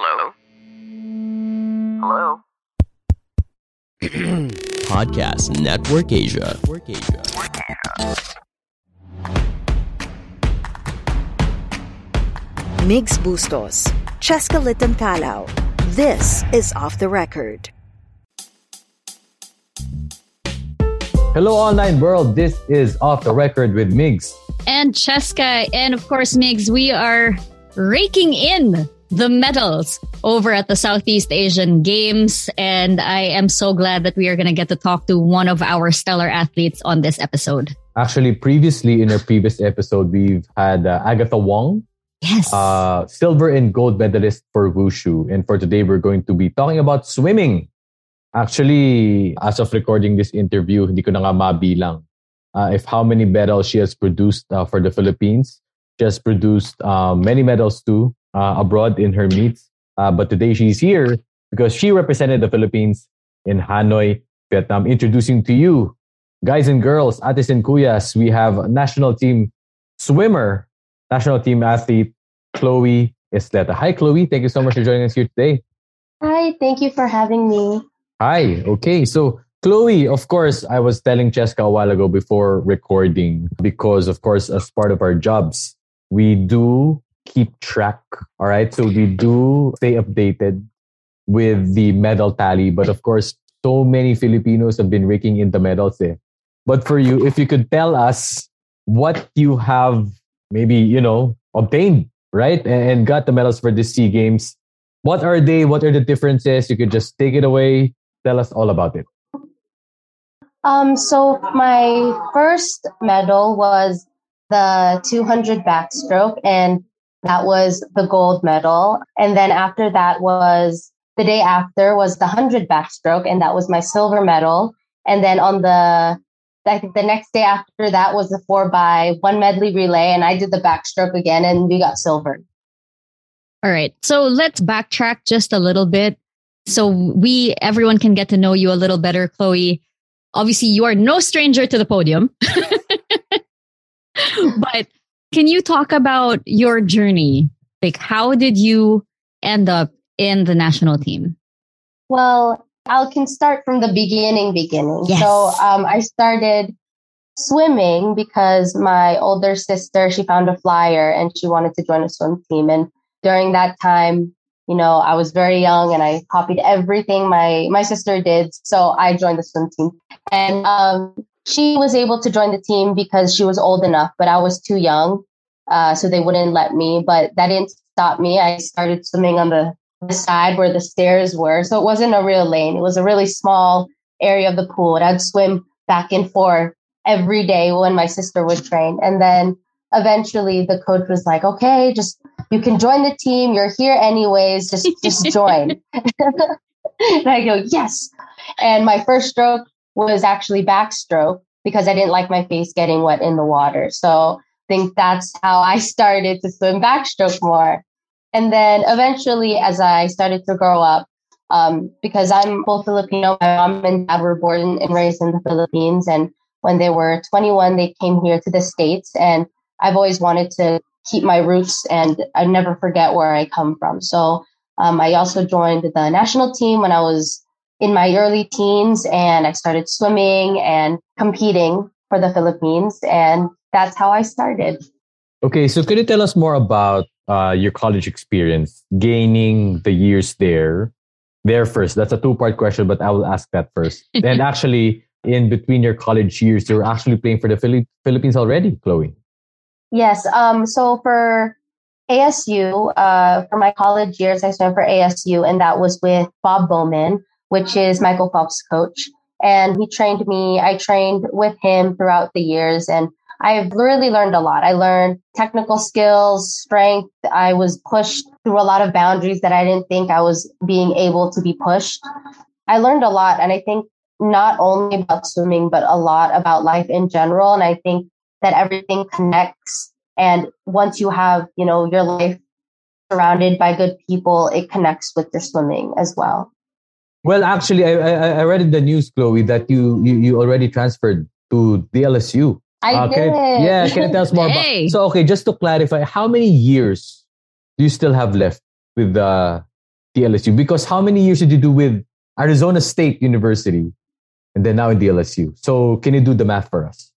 Hello? Hello? Podcast Network Asia. Network Asia. Migs Bustos, Cheska Litton Calao. This is Off the Record. Hello, online world. This is Off the Record with Migs. And Cheska, and of course, Migs, we are raking in the medals over at the Southeast Asian Games. And I am so glad that we are going to get to talk to one of our stellar athletes on this episode. Actually, previously in our previous episode, we've had uh, Agatha Wong, Yes. uh, silver and gold medalist for Wushu. And for today, we're going to be talking about swimming. Actually, as of recording this interview, hindi ko na nga mabilang uh, if how many medals she has produced uh, for the Philippines. Has produced uh, many medals too uh, abroad in her meets. Uh, but today she's here because she represented the Philippines in Hanoi, Vietnam. Introducing to you, guys and girls, atis and kuyas, we have national team swimmer, national team athlete, Chloe Isleta. Hi, Chloe. Thank you so much for joining us here today. Hi, thank you for having me. Hi. Okay. So, Chloe, of course, I was telling Cheska a while ago before recording because, of course, as part of our jobs, we do keep track. All right. So, we do stay updated with the medal tally. But of course, so many Filipinos have been raking in the medals there. But for you, if you could tell us what you have maybe, you know, obtained, right? And, and got the medals for the SEA Games. What are they? What are the differences? You could just take it away. Tell us all about it. Um, so my first medal was the 200 backstroke, and that was the gold medal. And then after that was the day after was the 100 backstroke, and that was my silver medal. And then on the I think the next day after that was the four by one medley relay, and I did the backstroke again, and we got silver. All right. So let's backtrack just a little bit. So we, everyone can get to know you a little better, Chloe. Obviously, you are no stranger to the podium. but can you talk about your journey? Like, how did you end up in the national team? Well, I can start from the beginning, beginning. Yes. So um, I started swimming because my older sister, she found a flyer and she wanted to join a swim team. And during that time, you know, I was very young and I copied everything my, my sister did. So I joined the swim team. And um, she was able to join the team because she was old enough, but I was too young. Uh, so they wouldn't let me, but that didn't stop me. I started swimming on the the side where the stairs were. So it wasn't a real lane. It was a really small area of the pool. And I'd swim back and forth every day when my sister would train. And then eventually the coach was like, okay, just you can join the team. You're here anyways. Just just join. and I go, yes. And my first stroke was actually backstroke because I didn't like my face getting wet in the water. So I think that's how I started to swim backstroke more. And then eventually, as I started to grow up, um, because I'm full Filipino, my mom and dad were born and raised in the Philippines. And when they were 21, they came here to the States. And I've always wanted to keep my roots and I never forget where I come from. So um, I also joined the national team when I was in my early teens and I started swimming and competing for the Philippines. And that's how I started. Okay, so could you tell us more about uh, your college experience, gaining the years there? There first. That's a two part question, but I will ask that first. and actually, in between your college years, you were actually playing for the Philip- Philippines already, Chloe. Yes. Um, so for ASU, uh, for my college years, I swam for ASU, and that was with Bob Bowman, which is Michael Phelps' coach. And he trained me. I trained with him throughout the years, and I've really learned a lot. I learned technical skills, strength. I was pushed through a lot of boundaries that I didn't think I was being able to be pushed. I learned a lot, and I think not only about swimming, but a lot about life in general. And I think that everything connects. And once you have, you know, your life surrounded by good people, it connects with your swimming as well. Well, actually, I, I, I read in the news, Chloe, that you, you, you already transferred to DLSU. I Uh, did. can yeah, can you tell us more Hey. about? So, okay, just to clarify, how many years do you still have left with the LSU? Because how many years did you do with Arizona State University and then now in DLSU? So can you do the math for us?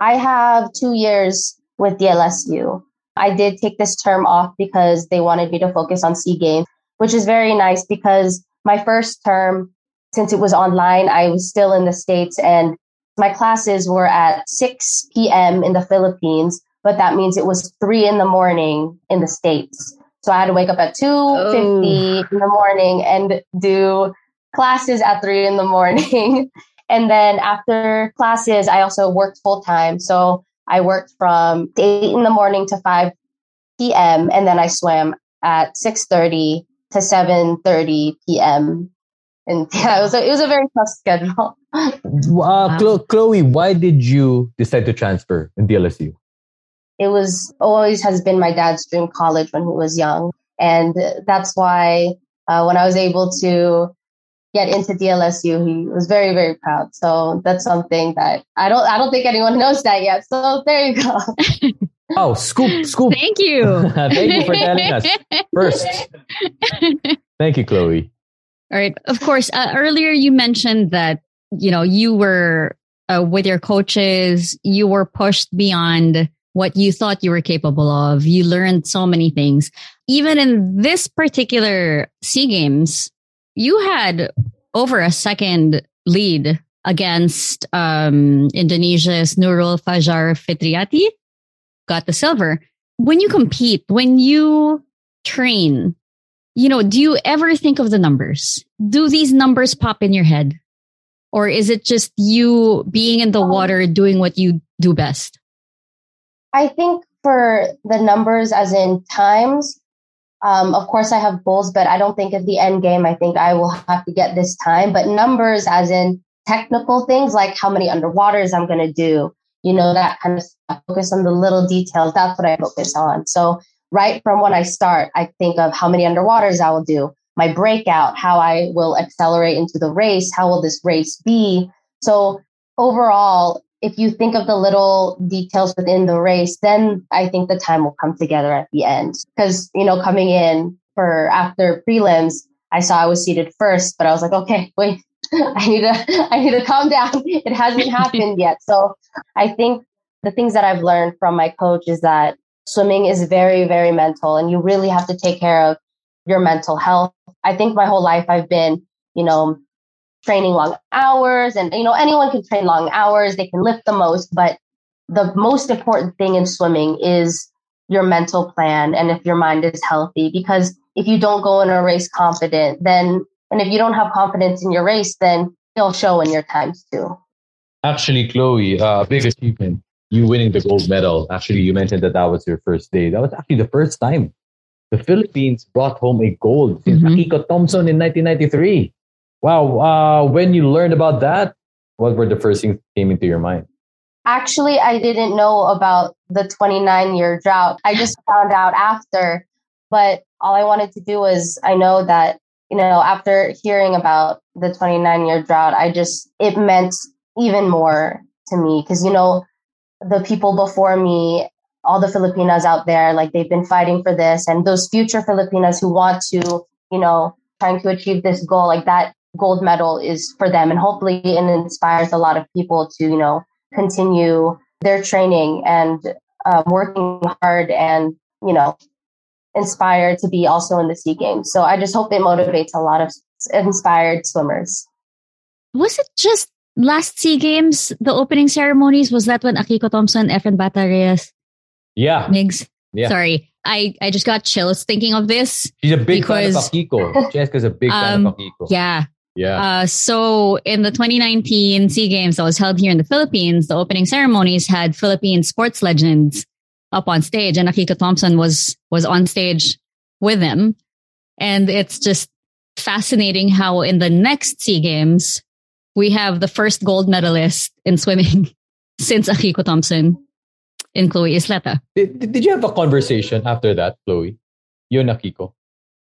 I have two years with DLSU. I did take this term off because they wanted me to focus on SEA Games, which is very nice because my first term, since it was online, I was still in the States and my classes were at 6 p.m. in the Philippines, but that means it was 3 in the morning in the States. So I had to wake up at 2.50 oh. in the morning and do classes at 3 in the morning. and then after classes, I also worked full time. So I worked from 8 in the morning to 5 p.m. and then I swam at 6.30 to 7.30 p.m. And yeah, it was a, it was a very tough schedule. uh, Chlo- Chloe, why did you decide to transfer in DLSU? It was always has been my dad's dream college when he was young. And that's why uh, when I was able to get into DLSU, he was very, very proud. So that's something that I don't, I don't think anyone knows that yet. So there you go. oh, scoop, scoop. Thank you. Thank you for telling us first. Thank you, Chloe. All right. Of course, uh, earlier you mentioned that, you know, you were uh, with your coaches, you were pushed beyond what you thought you were capable of. You learned so many things. Even in this particular SEA Games, you had over a second lead against um, Indonesia's Nurul Fajar Fitriati, got the silver. When you compete, when you train, you know, do you ever think of the numbers? Do these numbers pop in your head? Or is it just you being in the um, water doing what you do best? I think for the numbers, as in times, um, of course, I have goals, but I don't think at the end game, I think I will have to get this time. But numbers, as in technical things like how many underwaters I'm going to do, you know, that kind of stuff. Focus on the little details. That's what I focus on. So, right from when I start, I think of how many underwaters I will do, my breakout, how I will accelerate into the race, how will this race be. So, overall, if you think of the little details within the race, then I think the time will come together at the end. Because, you know, coming in for after prelims, I saw I was seated first, but I was like, okay, wait, I need to, I need to calm down. It hasn't happened yet. So I think the things that I've learned from my coach is that swimming is very, very mental and you really have to take care of your mental health. I think my whole life I've been, you know, training long hours and you know anyone can train long hours they can lift the most but the most important thing in swimming is your mental plan and if your mind is healthy because if you don't go in a race confident then and if you don't have confidence in your race then it'll show in your times too actually chloe uh, big achievement you winning the gold medal actually you mentioned that that was your first day that was actually the first time the philippines brought home a gold since mm-hmm. akiko thompson in 1993 Wow. Uh, when you learned about that, what were the first things that came into your mind? Actually, I didn't know about the 29 year drought. I just found out after. But all I wanted to do was, I know that, you know, after hearing about the 29 year drought, I just, it meant even more to me because, you know, the people before me, all the Filipinas out there, like they've been fighting for this. And those future Filipinas who want to, you know, trying to achieve this goal, like that gold medal is for them. And hopefully it inspires a lot of people to you know continue their training and uh, working hard and you know inspired to be also in the sea games. So i just hope it motivates a lot of inspired swimmers. Was it just last sea games the opening ceremonies was that when akiko thompson efren bata-reyes yeah migs yeah. sorry I, I just got chills thinking of this. She's a big because, fan of Akiko. Cheska's a big um, fan of um, Akiko. Yeah. Yeah. Uh, so in the 2019 SEA Games that was held here in the Philippines, the opening ceremonies had Philippine sports legends up on stage, and Akiko Thompson was was on stage with them. And it's just fascinating how in the next SEA Games we have the first gold medalist in swimming since Akiko Thompson in Chloe Isleta. Did, did you have a conversation after that, Chloe? You and Akiko?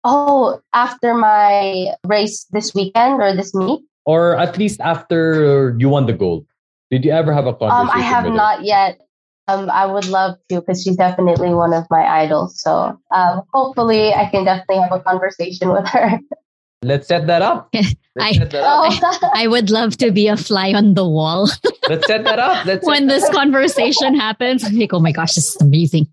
Oh, after my race this weekend or this meet? Or at least after you won the gold. Did you ever have a conversation? Um, I have not yet. Um, I would love to because she's definitely one of my idols. So um, hopefully, I can definitely have a conversation with her. Let's set that up. I- set that up. Oh, I would love to be a fly on the wall Let's set that up. Let's when this conversation happens. I'm like, oh my gosh, this is amazing.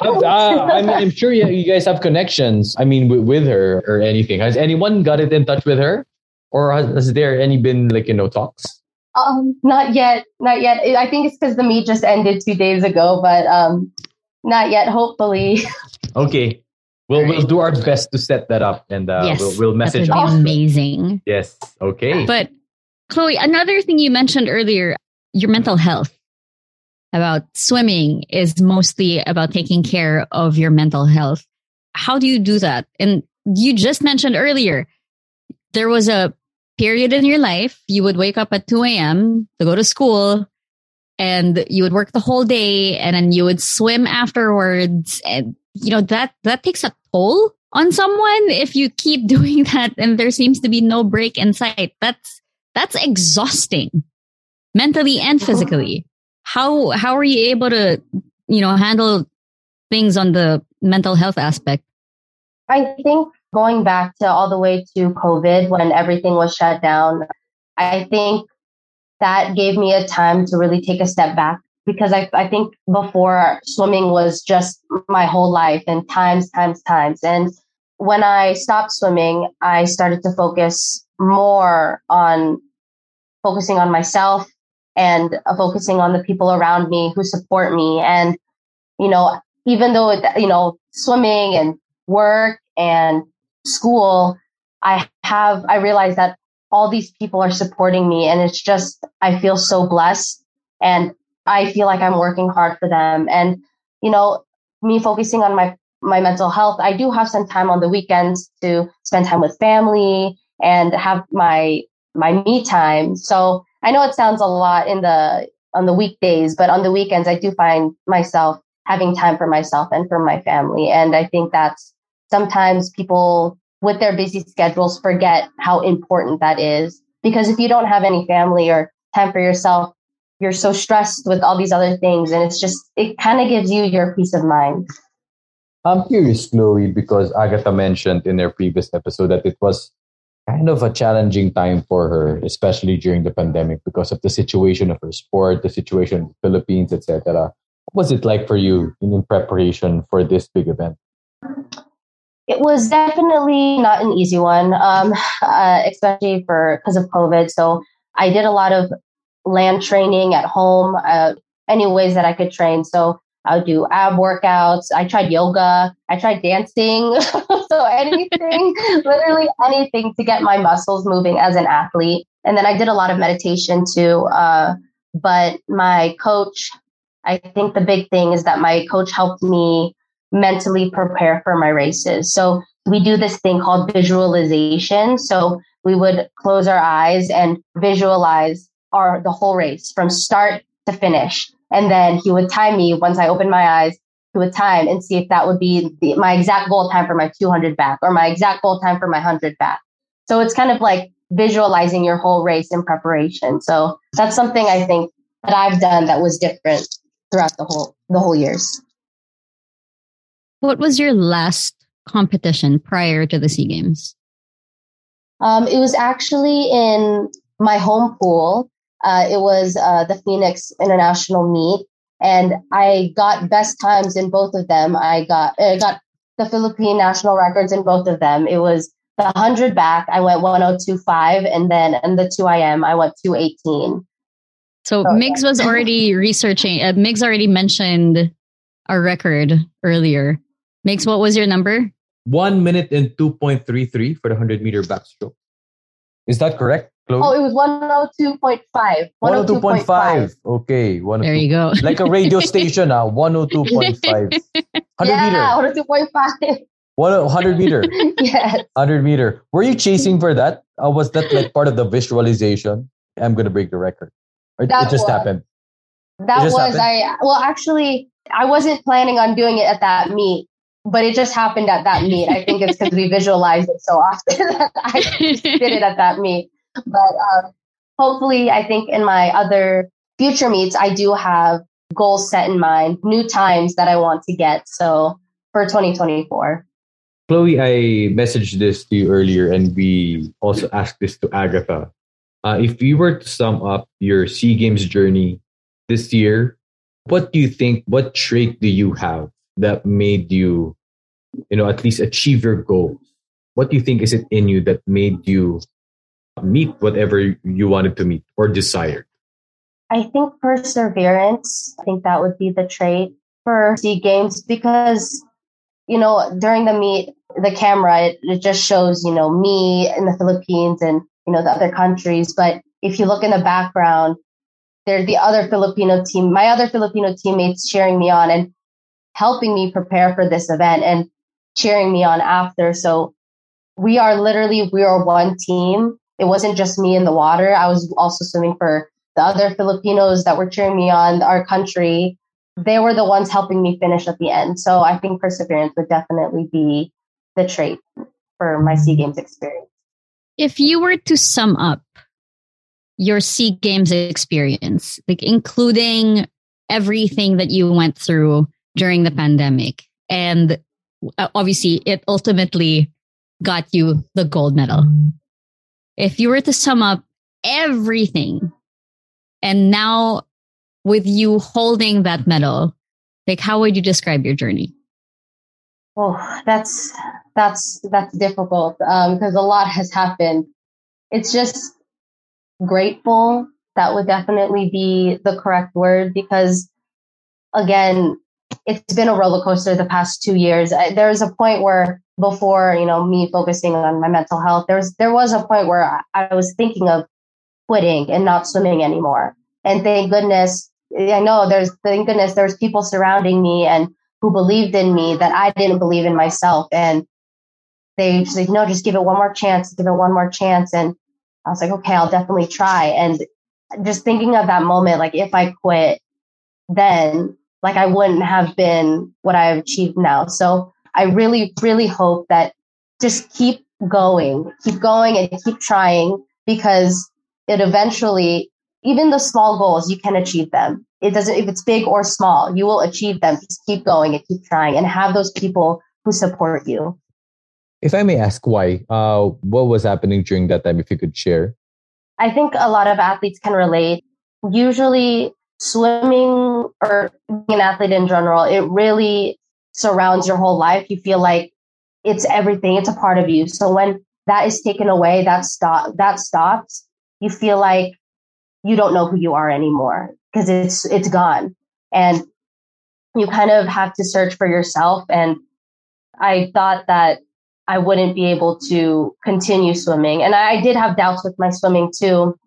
Uh, I mean, I'm sure you, you guys have connections. I mean, with, with her or anything. Has anyone got it in touch with her, or has, has there any been like you know talks? um, not yet, not yet. I think it's because the meet just ended two days ago, but um, not yet. Hopefully, Okay, we'll we'll do our best to set that up, and uh, yes, we'll we'll that message. us. amazing. Yes. Okay. But Chloe, another thing you mentioned earlier, your mental health about swimming is mostly about taking care of your mental health. How do you do that? And you just mentioned earlier, there was a period in your life you would wake up at 2 a.m. to go to school and you would work the whole day and then you would swim afterwards. And, you know, that, that takes a toll on someone if you keep doing that and there seems to be no break in sight. That's, that's exhausting mentally and mm-hmm. physically. How, how are you able to, you know, handle things on the mental health aspect? I think going back to all the way to COVID when everything was shut down, I think that gave me a time to really take a step back because I, I think before swimming was just my whole life and times, times, times. And when I stopped swimming, I started to focus more on focusing on myself and uh, focusing on the people around me who support me. And, you know, even though, it, you know, swimming and work and school, I have, I realize that all these people are supporting me and it's just, I feel so blessed and I feel like I'm working hard for them. And, you know, me focusing on my, my mental health, I do have some time on the weekends to spend time with family and have my, my me time. So I know it sounds a lot in the, on the weekdays, but on the weekends, I do find myself having time for myself and for my family. And I think that's sometimes people with their busy schedules forget how important that is. Because if you don't have any family or time for yourself, you're so stressed with all these other things. And it's just, it kind of gives you your peace of mind. I'm curious, Chloe, because Agatha mentioned in their previous episode that it was kind of a challenging time for her, especially during the pandemic, because of the situation of her sport, the situation in the Philippines, etc. What was it like for you in, in preparation for this big event? It was definitely not an easy one, um, uh, especially for because of COVID. So I did a lot of land training at home, uh, any ways that I could train. So I would do ab workouts. I tried yoga. I tried dancing. so anything, literally anything to get my muscles moving as an athlete. And then I did a lot of meditation too. Uh, but my coach, I think the big thing is that my coach helped me mentally prepare for my races. So we do this thing called visualization. So we would close our eyes and visualize our the whole race from start to finish. And then he would time me once I opened my eyes, he would time and see if that would be the, my exact goal time for my 200 back or my exact goal time for my 100 back. So it's kind of like visualizing your whole race in preparation. So that's something I think that I've done that was different throughout the whole the whole years. What was your last competition prior to the SEA Games? Um, it was actually in my home pool. Uh, it was uh, the Phoenix International Meet, and I got best times in both of them. I got I got the Philippine national records in both of them. It was the hundred back. I went one zero two five, and then in the two IM I went two eighteen. So Oh, Migs was already researching. Uh, Migs already mentioned a record earlier. Migs, what was your number? One minute and 2.33 for the 100 meter backstroke. Is that correct, Chloe? Oh, it was one zero two point five. One zero two point 102.5. five. Okay. 102. There you go. Like a radio station, ah, 102.5. 100 Yeah, meter. 102.5. 100 meter. yes. 100 meter. Were you chasing for that? Or was that like part of the visualization? I'm going to break the record. Or it just was- happened? That It was happened? I well actually I wasn't planning on doing it at that meet, but it just happened at that meet. I think it's because we visualized it so often that I did it at that meet. But um, hopefully, I think in my other future meets, I do have goals set in mind, new times that I want to get. So for 2024. Chloe, I messaged this to you earlier, and we also asked this to Agatha. Uh, if you were to sum up your SEA Games journey this year, what do you think? What trait do you have that made you, you know, at least achieve your goals? What do you think is it in you that made you meet whatever you wanted to meet or desired? I think perseverance. I think that would be the trait for SEA Games because, you know, during the meet, the camera, it, it just shows, you know, me in the Philippines and, you know, the other countries. But if you look in the background, there's the other Filipino team, my other Filipino teammates cheering me on and helping me prepare for this event and cheering me on after. So we are literally, we are one team. It wasn't just me in the water. I was also swimming for the other Filipinos that were cheering me on, our country. They were the ones helping me finish at the end. So I think perseverance would definitely be the trait for my SEA Games experience. If you were to sum up your SEA Games experience, like including everything that you went through during the pandemic, and uh, obviously it ultimately got you the gold medal. If you were to sum up everything, and now with you holding that medal, like how would you describe your journey? Oh, that's that's that's difficult because um, a lot has happened. It's just grateful. That would definitely be the correct word because, again, it's been a roller coaster the past two years. There was a point where before, you know, me focusing on my mental health, there was there was a point where I, I was thinking of quitting and not swimming anymore. And thank goodness, eh, I know there's thank goodness there's people surrounding me and who believed in me that I didn't believe in myself. And they said, no, just give it one more chance, give it one more chance. And I was like, okay, I'll definitely try. And just thinking of that moment, like if I quit, then like I wouldn't have been what I've achieved now. So I really, really hope that just keep going, keep going and keep trying because it eventually, even the small goals, you can achieve them. It doesn't, if it's big or small, you will achieve them. Just keep going and keep trying and have those people who support you. If I may ask why, uh, what was happening during that time, if you could share? I think a lot of athletes can relate. Usually, swimming or being an athlete in general, it really surrounds your whole life. You feel like it's everything, it's a part of you. So when that is taken away, that stop that stops, you feel like you don't know who you are anymore because it's it's gone. And you kind of have to search for yourself. And I thought that I wouldn't be able to continue swimming. And I did have doubts with my swimming too.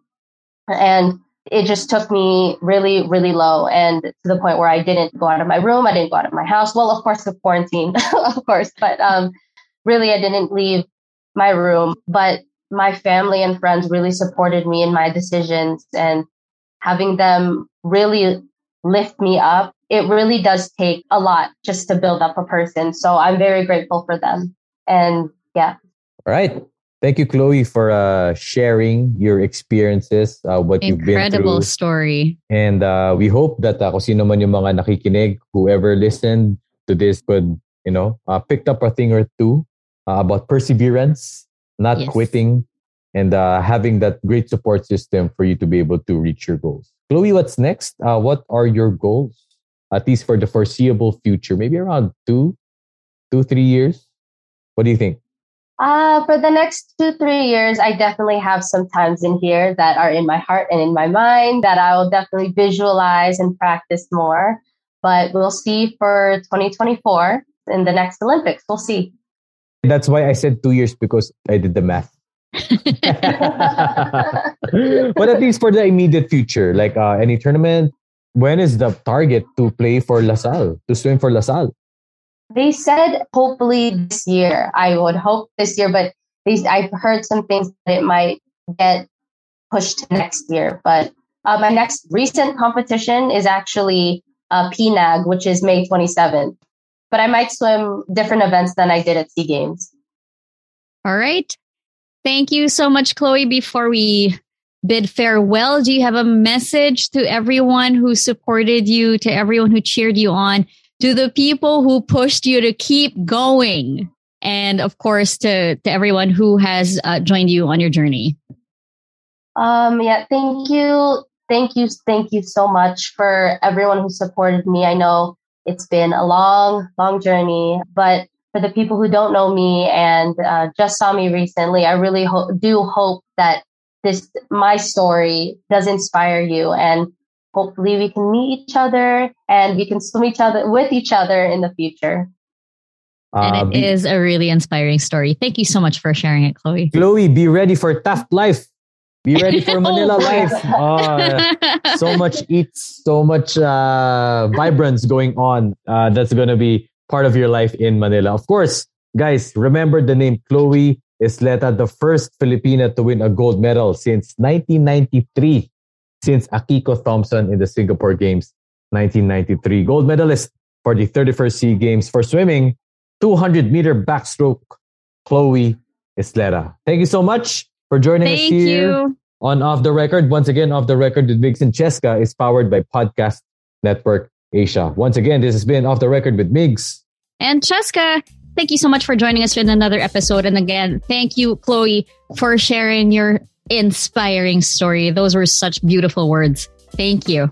And it just took me really, really low and to the point where I didn't go out of my room. I didn't go out of my house. Well, of course, the quarantine, of course, but um, really, I didn't leave my room. But my family and friends really supported me in my decisions and having them really lift me up. It really does take a lot just to build up a person. So I'm very grateful for them. And yeah. All right. Thank you, Chloe, for uh, sharing your experiences, uh, what Incredible you've been through. Incredible story. And uh, we hope that uh, kung sino man yung mga nakikinig, whoever listened to this could, you know, uh, picked up a thing or two uh, about perseverance, not yes. quitting, and uh, having that great support system for you to be able to reach your goals. Chloe, what's next? Uh, what are your goals, at least for the foreseeable future? Maybe around two, two, three years. What do you think? Uh, for the next two, three years, I definitely have some times in here that are in my heart and in my mind that I will definitely visualize and practice more. But we'll see for 2024 in the next Olympics. We'll see. That's why I said two years because I did the math. but at least for the immediate future, like uh, any tournament, when is the target to play for LaSalle, to swim for LaSalle? They said hopefully this year. I would hope this year, but I've heard some things that it might get pushed to next year. But uh, my next recent competition is actually uh, PNAG, which is May 27th. But I might swim different events than I did at SEA Games. All right. Thank you so much, Chloe. Before we bid farewell, do you have a message to everyone who supported you, to everyone who cheered you on, to the people who pushed you to keep going? And of course, to, to everyone who has uh, joined you on your journey. Um, yeah, thank you. Thank you. Thank you so much for everyone who supported me. I know it's been a long, long journey, but for the people who don't know me and uh, just saw me recently, I really ho- do hope that this my story does inspire you and hopefully we can meet each other and we can swim each other with each other in the future. And uh, it be, is a really inspiring story. Thank you so much for sharing it, Chloe. Chloe, be ready for tough life. Be ready for Manila oh life. Uh, so much eats, so much uh, vibrance going on. Uh, that's going to be part of your life in Manila. Of course, guys, remember the name Chloe Isleta, the first Filipina to win a gold medal since 1993, since Akiko Thompson in the Singapore Games 1993. Gold medalist for the 31st SEA Games for swimming, 200 meter backstroke, Chloe Isleta. Thank you so much for joining Thank us here you. on Off the Record. Once again, Off the Record with Migs and Cheska is powered by Podcast Network Asia. Once again, this has been Off the Record with Migs. And Cheska, thank you so much for joining us in another episode. And again, thank you, Chloe, for sharing your inspiring story. Those were such beautiful words. Thank you.